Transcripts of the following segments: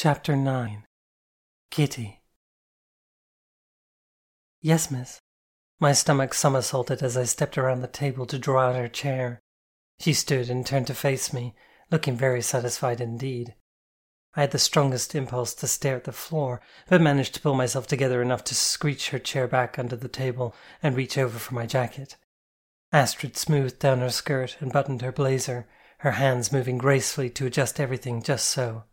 Chapter 9 Kitty Yes, miss. My stomach somersaulted as I stepped around the table to draw out her chair. She stood and turned to face me, looking very satisfied indeed. I had the strongest impulse to stare at the floor, but managed to pull myself together enough to screech her chair back under the table and reach over for my jacket. Astrid smoothed down her skirt and buttoned her blazer, her hands moving gracefully to adjust everything just so.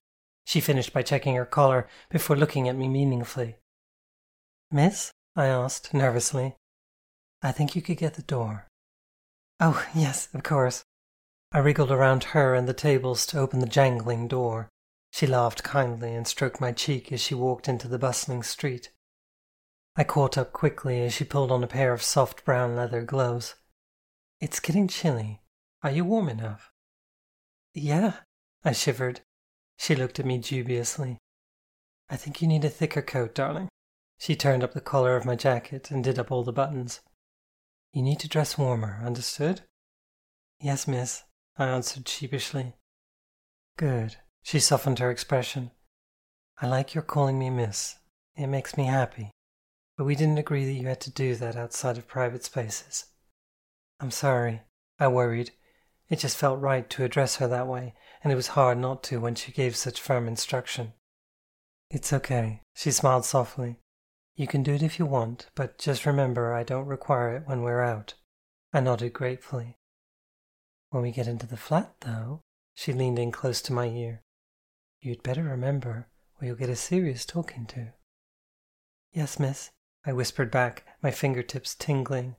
She finished by checking her collar before looking at me meaningfully. Miss? I asked, nervously. I think you could get the door. Oh, yes, of course. I wriggled around her and the tables to open the jangling door. She laughed kindly and stroked my cheek as she walked into the bustling street. I caught up quickly as she pulled on a pair of soft brown leather gloves. It's getting chilly. Are you warm enough? Yeah, I shivered, she looked at me dubiously. I think you need a thicker coat, darling. She turned up the collar of my jacket and did up all the buttons. You need to dress warmer, understood? Yes, miss, I answered sheepishly. Good. She softened her expression. I like your calling me miss. It makes me happy. But we didn't agree that you had to do that outside of private spaces. I'm sorry. I worried. It just felt right to address her that way, and it was hard not to when she gave such firm instruction. It's okay, she smiled softly. You can do it if you want, but just remember I don't require it when we're out. I nodded gratefully. When we get into the flat, though, she leaned in close to my ear. You'd better remember, or you'll get a serious talking to. Yes, miss, I whispered back, my fingertips tingling.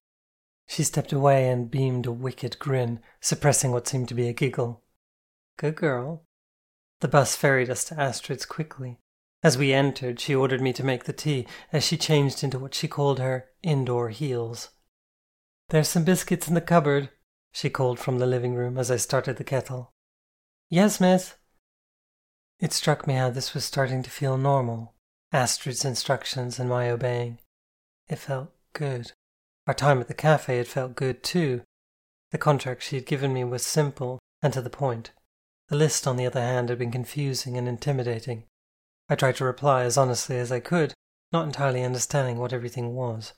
She stepped away and beamed a wicked grin, suppressing what seemed to be a giggle. Good girl. The bus ferried us to Astrid's quickly. As we entered, she ordered me to make the tea as she changed into what she called her indoor heels. There's some biscuits in the cupboard, she called from the living room as I started the kettle. Yes, miss. It struck me how this was starting to feel normal, Astrid's instructions and my obeying. It felt good. Our time at the cafe had felt good too. The contract she had given me was simple and to the point. The list, on the other hand, had been confusing and intimidating. I tried to reply as honestly as I could, not entirely understanding what everything was.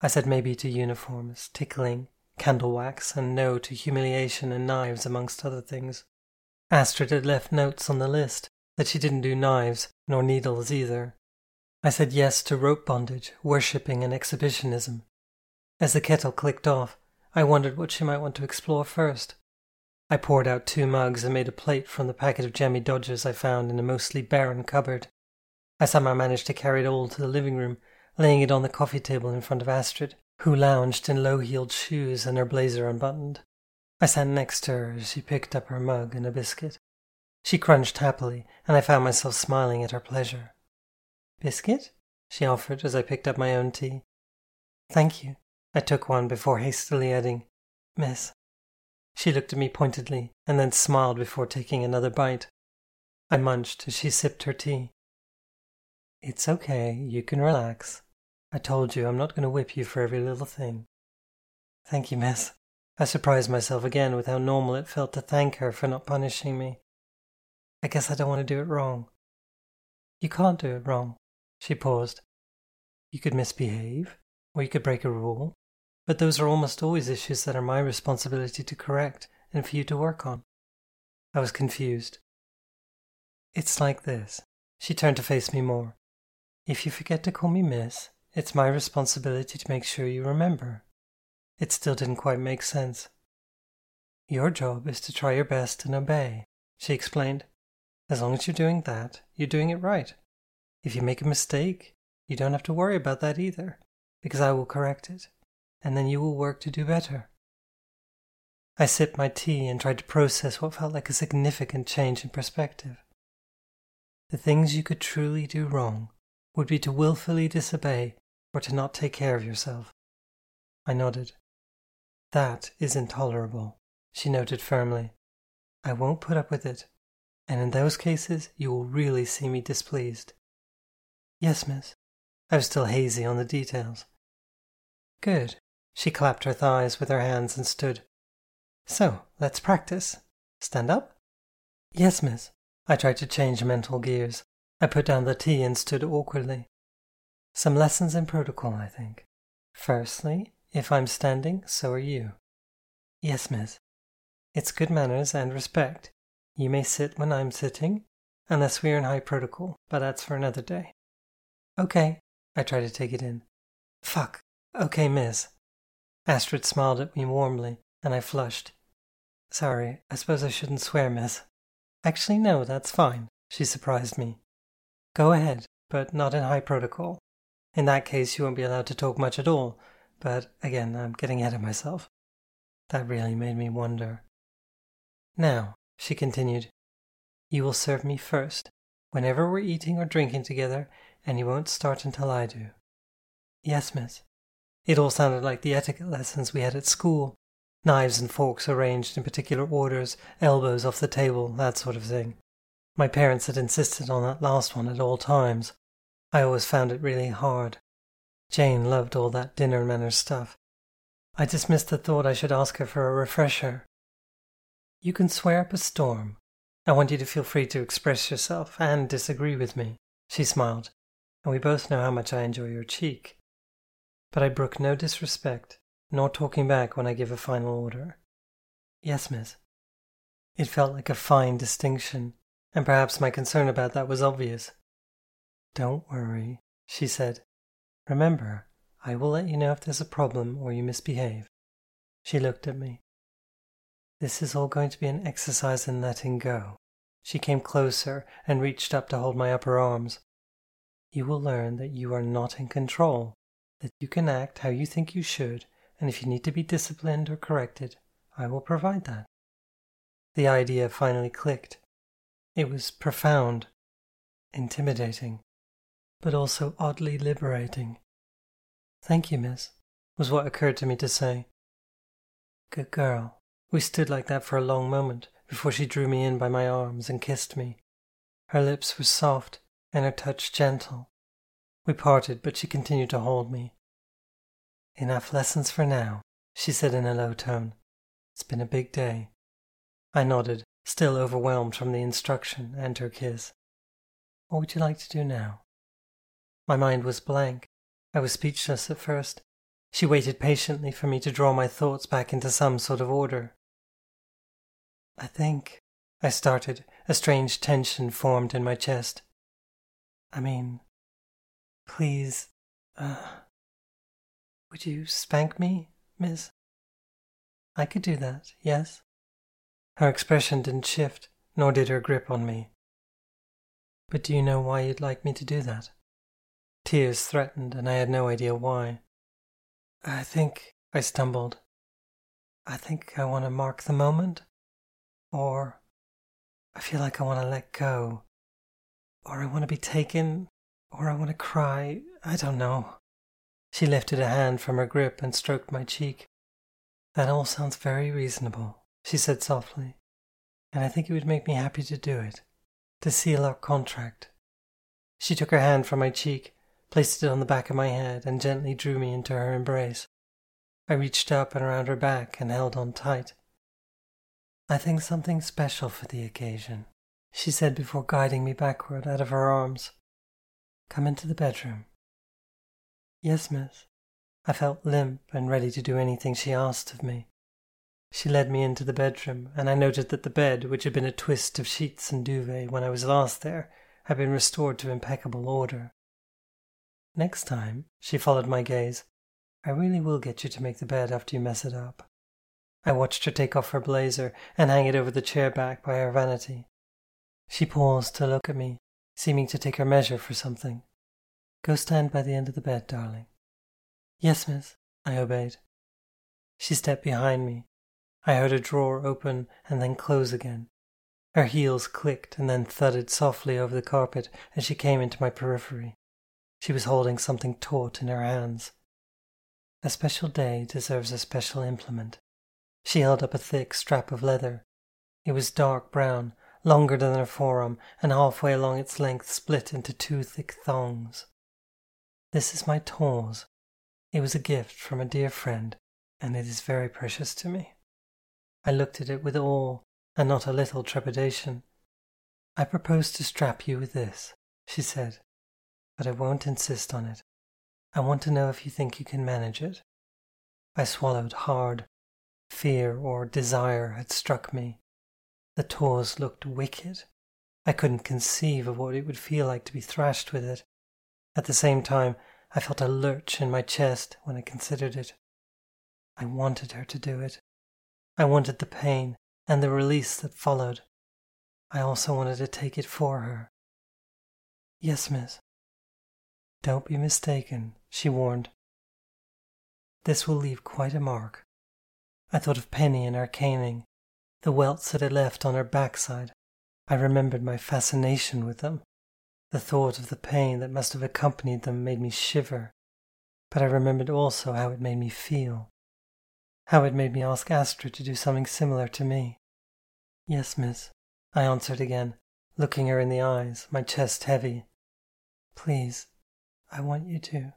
I said maybe to uniforms, tickling, candle wax, and no to humiliation and knives, amongst other things. Astrid had left notes on the list that she didn't do knives, nor needles either. I said yes to rope bondage, worshipping, and exhibitionism. As the kettle clicked off, I wondered what she might want to explore first. I poured out two mugs and made a plate from the packet of jammy dodgers I found in a mostly barren cupboard. I somehow managed to carry it all to the living room, laying it on the coffee table in front of Astrid, who lounged in low heeled shoes and her blazer unbuttoned. I sat next to her as she picked up her mug and a biscuit. She crunched happily, and I found myself smiling at her pleasure. Biscuit? she offered as I picked up my own tea. Thank you. I took one before hastily adding, Miss, she looked at me pointedly and then smiled before taking another bite. I munched as she sipped her tea. It's okay, you can relax. I told you I'm not going to whip you for every little thing. Thank you, miss. I surprised myself again with how normal it felt to thank her for not punishing me. I guess I don't want to do it wrong. You can't do it wrong. She paused. You could misbehave, or you could break a rule, but those are almost always issues that are my responsibility to correct and for you to work on. I was confused. It's like this. She turned to face me more. If you forget to call me Miss, it's my responsibility to make sure you remember. It still didn't quite make sense. Your job is to try your best and obey, she explained. As long as you're doing that, you're doing it right. If you make a mistake, you don't have to worry about that either, because I will correct it and then you will work to do better. I sipped my tea and tried to process what felt like a significant change in perspective. The things you could truly do wrong would be to wilfully disobey or to not take care of yourself. I nodded. That is intolerable, she noted firmly. I won't put up with it, and in those cases you will really see me displeased. Yes, miss. I was still hazy on the details. Good. She clapped her thighs with her hands and stood. So, let's practice. Stand up? Yes, miss. I tried to change mental gears, I put down the tea and stood awkwardly. Some lessons in protocol, I think. Firstly, if I'm standing, so are you. Yes, miss. It's good manners and respect. You may sit when I'm sitting, unless we are in high protocol, but that's for another day. Okay, I try to take it in. Fuck. Okay, miss. Astrid smiled at me warmly, and I flushed. Sorry, I suppose I shouldn't swear, miss. Actually, no, that's fine. She surprised me. Go ahead, but not in high protocol. In that case, you won't be allowed to talk much at all, but again, I'm getting ahead of myself. That really made me wonder. Now, she continued, you will serve me first, whenever we're eating or drinking together, and you won't start until I do. Yes, miss. It all sounded like the etiquette lessons we had at school knives and forks arranged in particular orders, elbows off the table, that sort of thing. My parents had insisted on that last one at all times. I always found it really hard. Jane loved all that dinner manners stuff. I dismissed the thought I should ask her for a refresher. You can swear up a storm. I want you to feel free to express yourself and disagree with me. She smiled, and we both know how much I enjoy your cheek. But I brook no disrespect, nor talking back when I give a final order. Yes, miss. It felt like a fine distinction, and perhaps my concern about that was obvious. Don't worry, she said. Remember, I will let you know if there's a problem or you misbehave. She looked at me. This is all going to be an exercise in letting go. She came closer and reached up to hold my upper arms. You will learn that you are not in control, that you can act how you think you should, and if you need to be disciplined or corrected, I will provide that. The idea finally clicked. It was profound, intimidating, but also oddly liberating. Thank you, miss, was what occurred to me to say. Good girl. We stood like that for a long moment before she drew me in by my arms and kissed me. Her lips were soft and her touch gentle. We parted, but she continued to hold me. Enough lessons for now, she said in a low tone. It's been a big day. I nodded, still overwhelmed from the instruction and her kiss. What would you like to do now? My mind was blank. I was speechless at first. She waited patiently for me to draw my thoughts back into some sort of order. I think, I started. A strange tension formed in my chest. I mean, please, uh, would you spank me, miss? I could do that, yes. Her expression didn't shift, nor did her grip on me. But do you know why you'd like me to do that? Tears threatened, and I had no idea why. I think, I stumbled. I think I want to mark the moment. Or I feel like I want to let go. Or I want to be taken. Or I want to cry. I don't know. She lifted a hand from her grip and stroked my cheek. That all sounds very reasonable, she said softly, and I think it would make me happy to do it, to seal our contract. She took her hand from my cheek, placed it on the back of my head, and gently drew me into her embrace. I reached up and around her back and held on tight. I think something special for the occasion, she said before guiding me backward out of her arms. Come into the bedroom. Yes, miss. I felt limp and ready to do anything she asked of me. She led me into the bedroom, and I noted that the bed, which had been a twist of sheets and duvet when I was last there, had been restored to impeccable order. Next time, she followed my gaze, I really will get you to make the bed after you mess it up. I watched her take off her blazer and hang it over the chair back by her vanity. She paused to look at me, seeming to take her measure for something. Go stand by the end of the bed, darling. Yes, miss, I obeyed. She stepped behind me. I heard a drawer open and then close again. Her heels clicked and then thudded softly over the carpet as she came into my periphery. She was holding something taut in her hands. A special day deserves a special implement. She held up a thick strap of leather. It was dark brown, longer than her forearm, and halfway along its length split into two thick thongs. This is my tawse. It was a gift from a dear friend, and it is very precious to me. I looked at it with awe and not a little trepidation. I propose to strap you with this, she said, but I won't insist on it. I want to know if you think you can manage it. I swallowed hard. Fear or desire had struck me. The tawse looked wicked. I couldn't conceive of what it would feel like to be thrashed with it. At the same time, I felt a lurch in my chest when I considered it. I wanted her to do it. I wanted the pain and the release that followed. I also wanted to take it for her. Yes, miss. Don't be mistaken, she warned. This will leave quite a mark. I thought of Penny and her caning, the welts that it left on her backside. I remembered my fascination with them. The thought of the pain that must have accompanied them made me shiver, but I remembered also how it made me feel. How it made me ask Astrid to do something similar to me. Yes, miss, I answered again, looking her in the eyes, my chest heavy. Please, I want you to.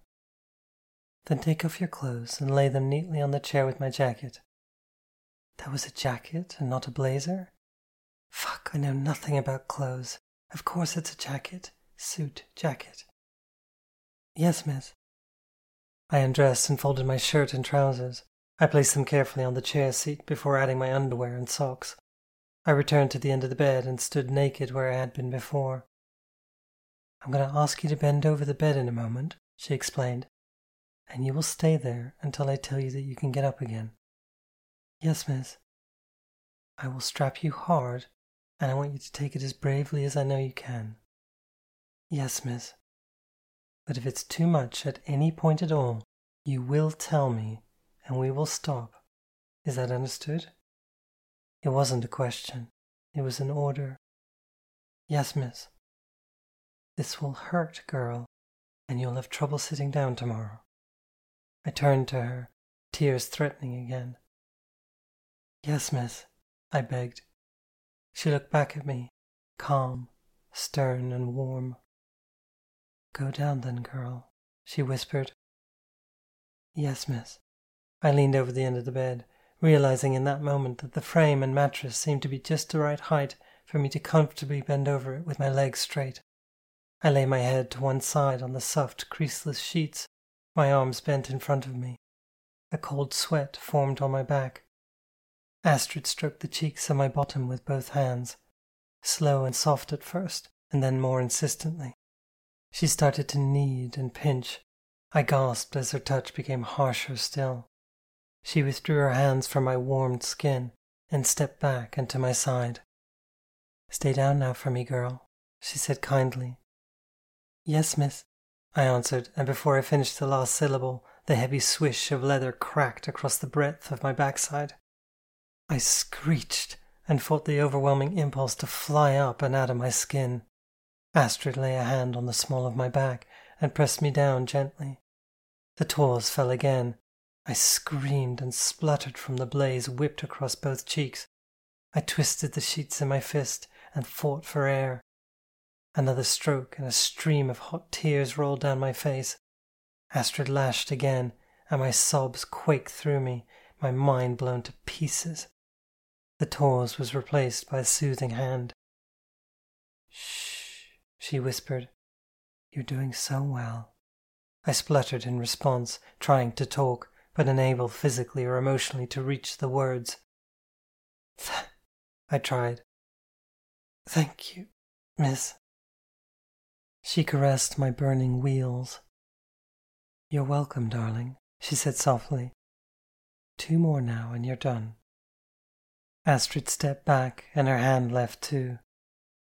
Then take off your clothes and lay them neatly on the chair with my jacket. That was a jacket and not a blazer? Fuck, I know nothing about clothes. Of course it's a jacket. Suit, jacket. Yes, miss. I undressed and folded my shirt and trousers. I placed them carefully on the chair seat before adding my underwear and socks. I returned to the end of the bed and stood naked where I had been before. I'm going to ask you to bend over the bed in a moment, she explained, and you will stay there until I tell you that you can get up again. Yes, miss. I will strap you hard, and I want you to take it as bravely as I know you can. Yes, miss. But if it's too much at any point at all, you will tell me, and we will stop. Is that understood? It wasn't a question, it was an order. Yes, miss. This will hurt, girl, and you'll have trouble sitting down tomorrow. I turned to her, tears threatening again. Yes, miss, I begged. She looked back at me, calm, stern, and warm. Go down then, girl, she whispered. Yes, miss. I leaned over the end of the bed, realizing in that moment that the frame and mattress seemed to be just the right height for me to comfortably bend over it with my legs straight. I lay my head to one side on the soft, creaseless sheets, my arms bent in front of me. A cold sweat formed on my back. Astrid stroked the cheeks of my bottom with both hands, slow and soft at first, and then more insistently. She started to knead and pinch. I gasped as her touch became harsher still. She withdrew her hands from my warmed skin and stepped back and to my side. Stay down now for me, girl, she said kindly. Yes, miss, I answered, and before I finished the last syllable, the heavy swish of leather cracked across the breadth of my backside. I screeched and fought the overwhelming impulse to fly up and out of my skin. Astrid lay a hand on the small of my back and pressed me down gently. The tawse fell again, I screamed and spluttered from the blaze whipped across both cheeks. I twisted the sheets in my fist and fought for air. Another stroke and a stream of hot tears rolled down my face. Astrid lashed again, and my sobs quaked through me, my mind blown to pieces. The tawse was replaced by a soothing hand. Shh, she whispered. You're doing so well. I spluttered in response, trying to talk, but unable physically or emotionally to reach the words. I tried. Thank you, miss. She caressed my burning wheels. You're welcome, darling, she said softly. Two more now and you're done. Astrid stepped back and her hand left too.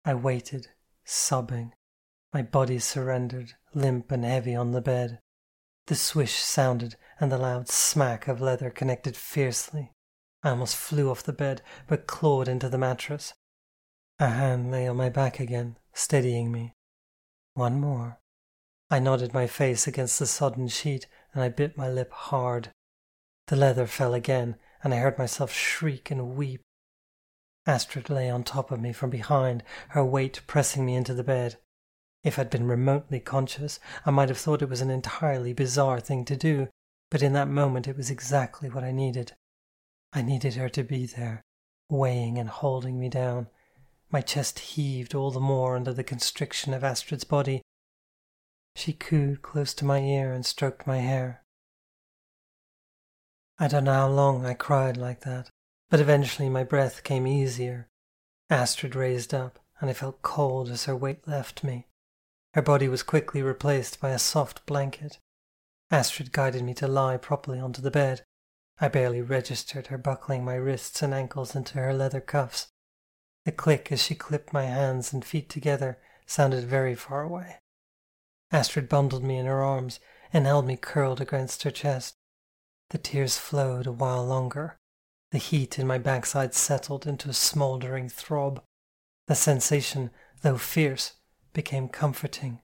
I waited, sobbing. My body surrendered, limp and heavy on the bed. The swish sounded, and the loud smack of leather connected fiercely. I almost flew off the bed, but clawed into the mattress. A hand lay on my back again, steadying me. One more. I nodded my face against the sodden sheet, and I bit my lip hard. The leather fell again, and I heard myself shriek and weep. Astrid lay on top of me from behind, her weight pressing me into the bed. If I'd been remotely conscious, I might have thought it was an entirely bizarre thing to do, but in that moment it was exactly what I needed. I needed her to be there, weighing and holding me down, My chest heaved all the more under the constriction of Astrid's body. She cooed close to my ear and stroked my hair. I don't know how long I cried like that, but eventually my breath came easier. Astrid raised up, and I felt cold as her weight left me. Her body was quickly replaced by a soft blanket. Astrid guided me to lie properly onto the bed. I barely registered her buckling my wrists and ankles into her leather cuffs. The click as she clipped my hands and feet together sounded very far away. Astrid bundled me in her arms and held me curled against her chest. The tears flowed a while longer. The heat in my backside settled into a smouldering throb. The sensation, though fierce, became comforting.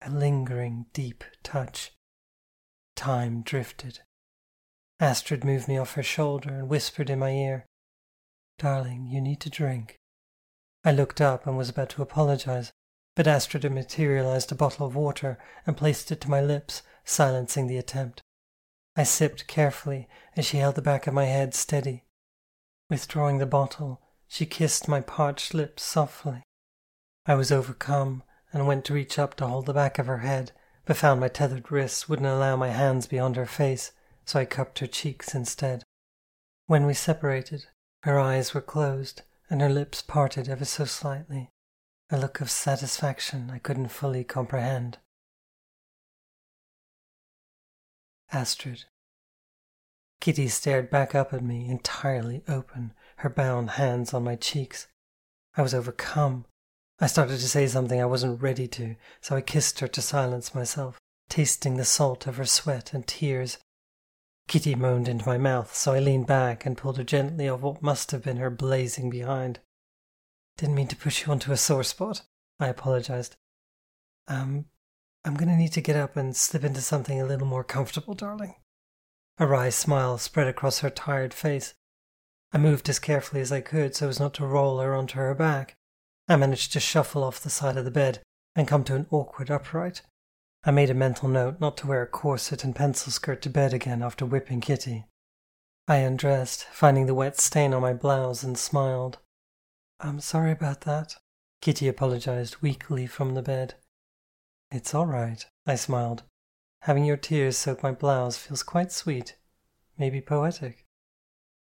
A lingering, deep touch. Time drifted. Astrid moved me off her shoulder and whispered in my ear, Darling, you need to drink. I looked up and was about to apologize, but Astrid materialized a bottle of water and placed it to my lips, silencing the attempt. I sipped carefully as she held the back of my head steady. Withdrawing the bottle, she kissed my parched lips softly. I was overcome and went to reach up to hold the back of her head, but found my tethered wrists wouldn't allow my hands beyond her face, so I cupped her cheeks instead. When we separated, her eyes were closed and her lips parted ever so slightly, a look of satisfaction I couldn't fully comprehend. Astrid. Kitty stared back up at me, entirely open, her bound hands on my cheeks. I was overcome. I started to say something I wasn't ready to, so I kissed her to silence myself, tasting the salt of her sweat and tears. Kitty moaned into my mouth, so I leaned back and pulled her gently off what must have been her blazing behind. Didn't mean to push you onto a sore spot, I apologized. Um, I'm gonna need to get up and slip into something a little more comfortable, darling. A wry smile spread across her tired face. I moved as carefully as I could so as not to roll her onto her back. I managed to shuffle off the side of the bed and come to an awkward upright. I made a mental note not to wear a corset and pencil skirt to bed again after whipping Kitty. I undressed, finding the wet stain on my blouse, and smiled. I'm sorry about that. Kitty apologized weakly from the bed. It's all right, I smiled. Having your tears soak my blouse feels quite sweet, maybe poetic.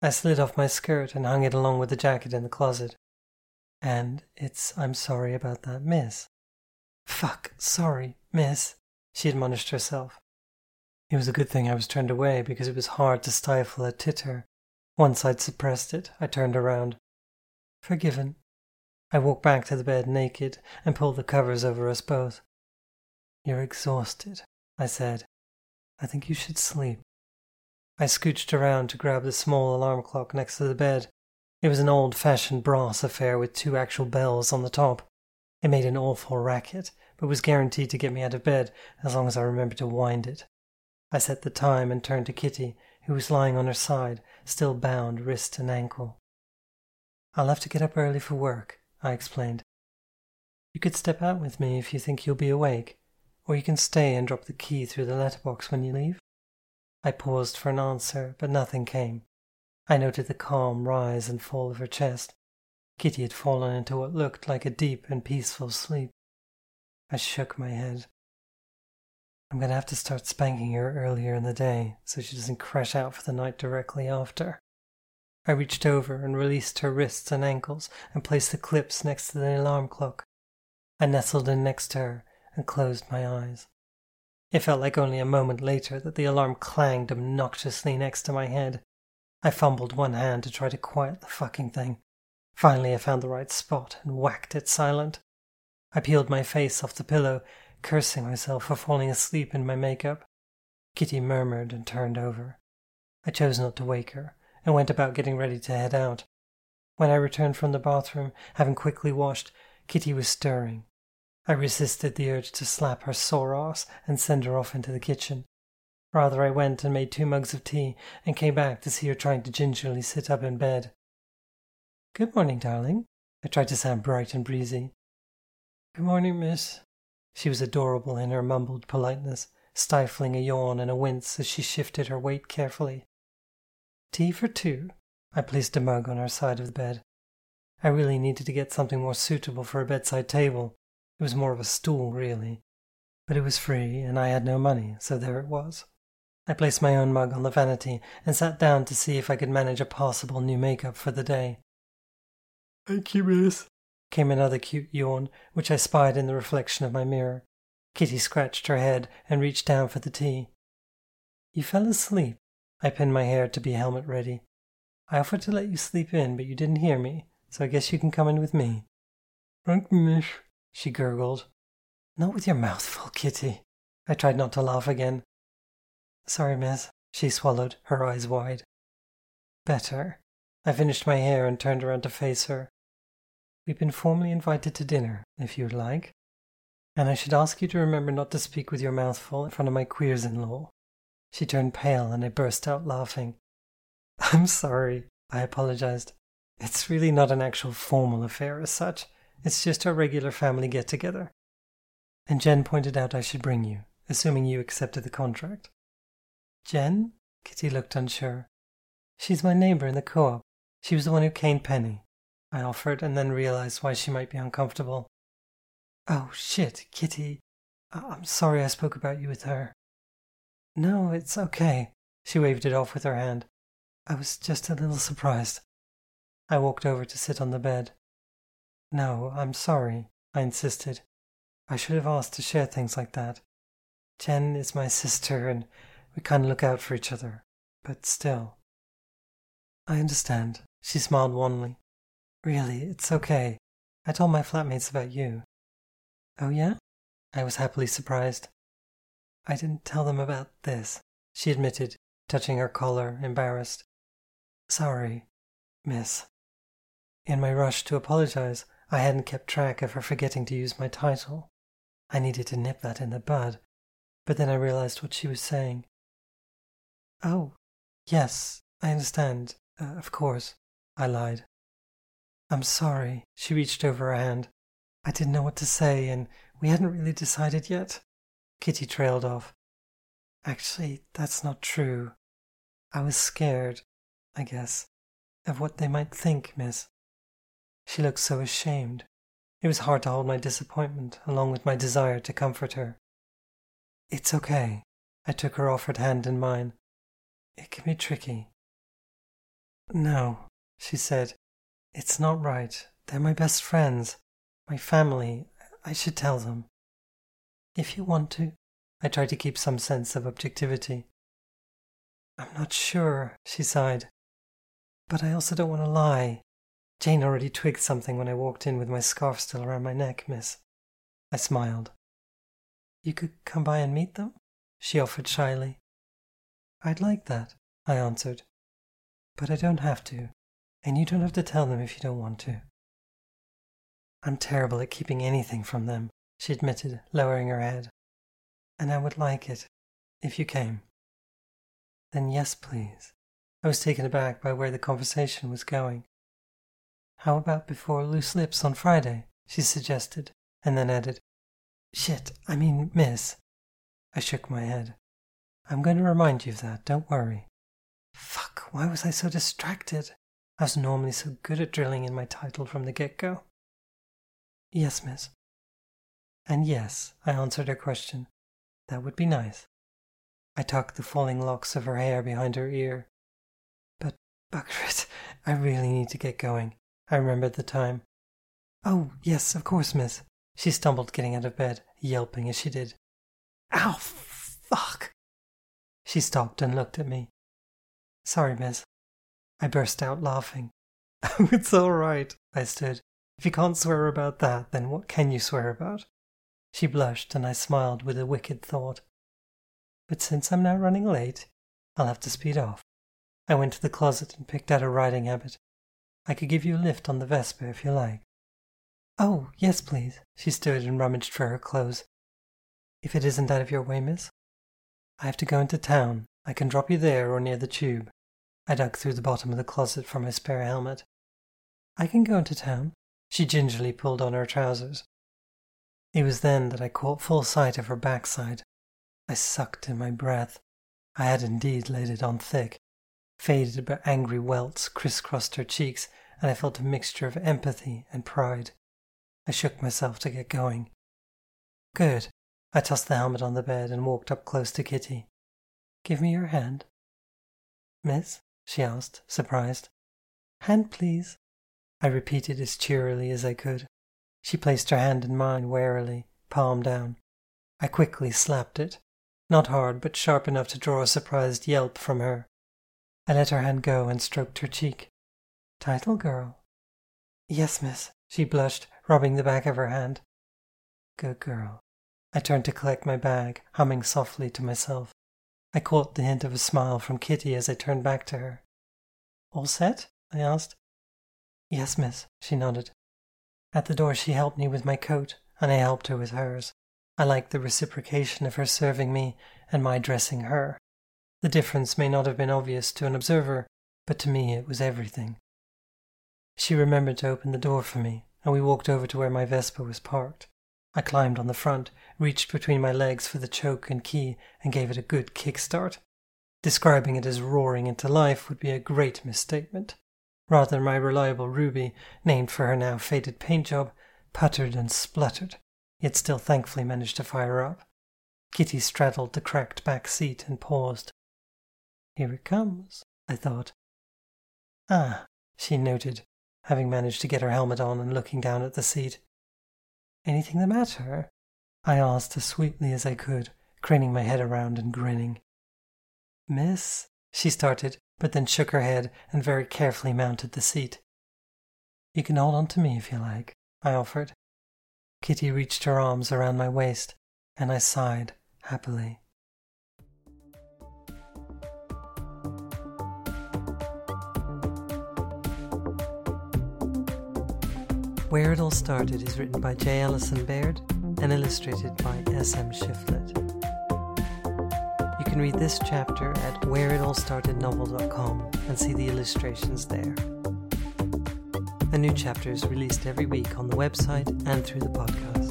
I slid off my skirt and hung it along with the jacket in the closet. And it's I'm sorry about that, miss. Fuck, sorry, miss, she admonished herself. It was a good thing I was turned away because it was hard to stifle a titter. Once I'd suppressed it, I turned around. Forgiven. I walked back to the bed naked and pulled the covers over us both. You're exhausted, I said. I think you should sleep. I scooched around to grab the small alarm clock next to the bed. It was an old fashioned brass affair with two actual bells on the top. It made an awful racket, but was guaranteed to get me out of bed as long as I remembered to wind it. I set the time and turned to Kitty, who was lying on her side, still bound wrist and ankle. I'll have to get up early for work, I explained. You could step out with me if you think you'll be awake, or you can stay and drop the key through the letterbox when you leave. I paused for an answer, but nothing came. I noted the calm rise and fall of her chest. Kitty had fallen into what looked like a deep and peaceful sleep. I shook my head. I'm going to have to start spanking her earlier in the day so she doesn't crash out for the night directly after. I reached over and released her wrists and ankles and placed the clips next to the alarm clock. I nestled in next to her and closed my eyes. It felt like only a moment later that the alarm clanged obnoxiously next to my head. I fumbled one hand to try to quiet the fucking thing. Finally, I found the right spot and whacked it silent. I peeled my face off the pillow, cursing myself for falling asleep in my makeup. Kitty murmured and turned over. I chose not to wake her and went about getting ready to head out. When I returned from the bathroom, having quickly washed, Kitty was stirring. I resisted the urge to slap her sore ass and send her off into the kitchen. Rather, I went and made two mugs of tea and came back to see her trying to gingerly sit up in bed. Good morning, darling. I tried to sound bright and breezy. Good morning, miss. She was adorable in her mumbled politeness, stifling a yawn and a wince as she shifted her weight carefully. Tea for two. I placed a mug on her side of the bed. I really needed to get something more suitable for a bedside table. It was more of a stool, really. But it was free, and I had no money, so there it was. I placed my own mug on the vanity and sat down to see if I could manage a possible new makeup for the day. Thank you, miss, came another cute yawn, which I spied in the reflection of my mirror. Kitty scratched her head and reached down for the tea. You fell asleep. I pinned my hair to be helmet ready. I offered to let you sleep in, but you didn't hear me, so I guess you can come in with me. Thank you, miss, she gurgled. Not with your mouth full, Kitty. I tried not to laugh again. Sorry, miss, she swallowed, her eyes wide. Better. I finished my hair and turned around to face her. We've been formally invited to dinner, if you'd like. And I should ask you to remember not to speak with your mouth full in front of my queers in law. She turned pale and I burst out laughing. I'm sorry, I apologized. It's really not an actual formal affair as such. It's just a regular family get together. And Jen pointed out I should bring you, assuming you accepted the contract. Jen? Kitty looked unsure. She's my neighbor in the co op. She was the one who caned Penny. I offered, and then realized why she might be uncomfortable. Oh, shit, Kitty. I'm sorry I spoke about you with her. No, it's okay. She waved it off with her hand. I was just a little surprised. I walked over to sit on the bed. No, I'm sorry, I insisted. I should have asked to share things like that. Jen is my sister, and we kind of look out for each other. But still. I understand. She smiled wanly. Really, it's okay. I told my flatmates about you. Oh, yeah? I was happily surprised. I didn't tell them about this, she admitted, touching her collar, embarrassed. Sorry, miss. In my rush to apologize, I hadn't kept track of her forgetting to use my title. I needed to nip that in the bud, but then I realized what she was saying. Oh, yes, I understand. Uh, of course, I lied. I'm sorry. She reached over her hand. I didn't know what to say, and we hadn't really decided yet. Kitty trailed off. Actually, that's not true. I was scared, I guess, of what they might think, miss. She looked so ashamed. It was hard to hold my disappointment along with my desire to comfort her. It's okay. I took her offered hand in mine. It can be tricky. No, she said, it's not right. They're my best friends, my family. I should tell them. If you want to. I tried to keep some sense of objectivity. I'm not sure, she sighed. But I also don't want to lie. Jane already twigged something when I walked in with my scarf still around my neck, miss. I smiled. You could come by and meet them? She offered shyly. I'd like that, I answered. But I don't have to and you don't have to tell them if you don't want to. I'm terrible at keeping anything from them, she admitted, lowering her head. And I would like it if you came. Then yes, please. I was taken aback by where the conversation was going. How about before Loose Lips on Friday? she suggested, and then added, Shit, I mean, miss. I shook my head. I'm going to remind you of that, don't worry. Fuck, why was I so distracted? I was normally so good at drilling in my title from the get go. Yes, miss. And yes, I answered her question. That would be nice. I tucked the falling locks of her hair behind her ear. But, bugger I really need to get going. I remembered the time. Oh, yes, of course, miss. She stumbled getting out of bed, yelping as she did. Ow, fuck! She stopped and looked at me. Sorry, miss. I burst out laughing. Oh, it's all right, I stood. If you can't swear about that, then what can you swear about? She blushed, and I smiled with a wicked thought. But since I'm now running late, I'll have to speed off. I went to the closet and picked out a riding habit. I could give you a lift on the Vespa if you like. Oh, yes, please. She stood and rummaged for her clothes. If it isn't out of your way, miss. I have to go into town. I can drop you there or near the tube. I dug through the bottom of the closet for my spare helmet. I can go into town. She gingerly pulled on her trousers. It was then that I caught full sight of her backside. I sucked in my breath. I had indeed laid it on thick. Faded but angry welts crisscrossed her cheeks, and I felt a mixture of empathy and pride. I shook myself to get going. Good. I tossed the helmet on the bed and walked up close to Kitty. Give me your hand. Miss? she asked, surprised. Hand, please. I repeated as cheerily as I could. She placed her hand in mine warily, palm down. I quickly slapped it, not hard, but sharp enough to draw a surprised yelp from her. I let her hand go and stroked her cheek. Title girl. Yes, miss, she blushed, rubbing the back of her hand. Good girl. I turned to collect my bag, humming softly to myself. I caught the hint of a smile from Kitty as I turned back to her. All set? I asked. Yes, miss, she nodded. At the door, she helped me with my coat, and I helped her with hers. I liked the reciprocation of her serving me and my dressing her. The difference may not have been obvious to an observer, but to me it was everything. She remembered to open the door for me, and we walked over to where my Vespa was parked. I climbed on the front, reached between my legs for the choke and key, and gave it a good kick start. Describing it as roaring into life would be a great misstatement. Rather, my reliable Ruby, named for her now faded paint job, puttered and spluttered, yet still thankfully managed to fire up. Kitty straddled the cracked back seat and paused. Here it comes, I thought. Ah, she noted, having managed to get her helmet on and looking down at the seat. Anything the matter? I asked as sweetly as I could, craning my head around and grinning. Miss, she started, but then shook her head and very carefully mounted the seat. You can hold on to me if you like, I offered. Kitty reached her arms around my waist, and I sighed happily. Where It All Started is written by J. Allison Baird and illustrated by S.M. Shifflett. You can read this chapter at whereitallstartednovel.com and see the illustrations there. A new chapter is released every week on the website and through the podcast.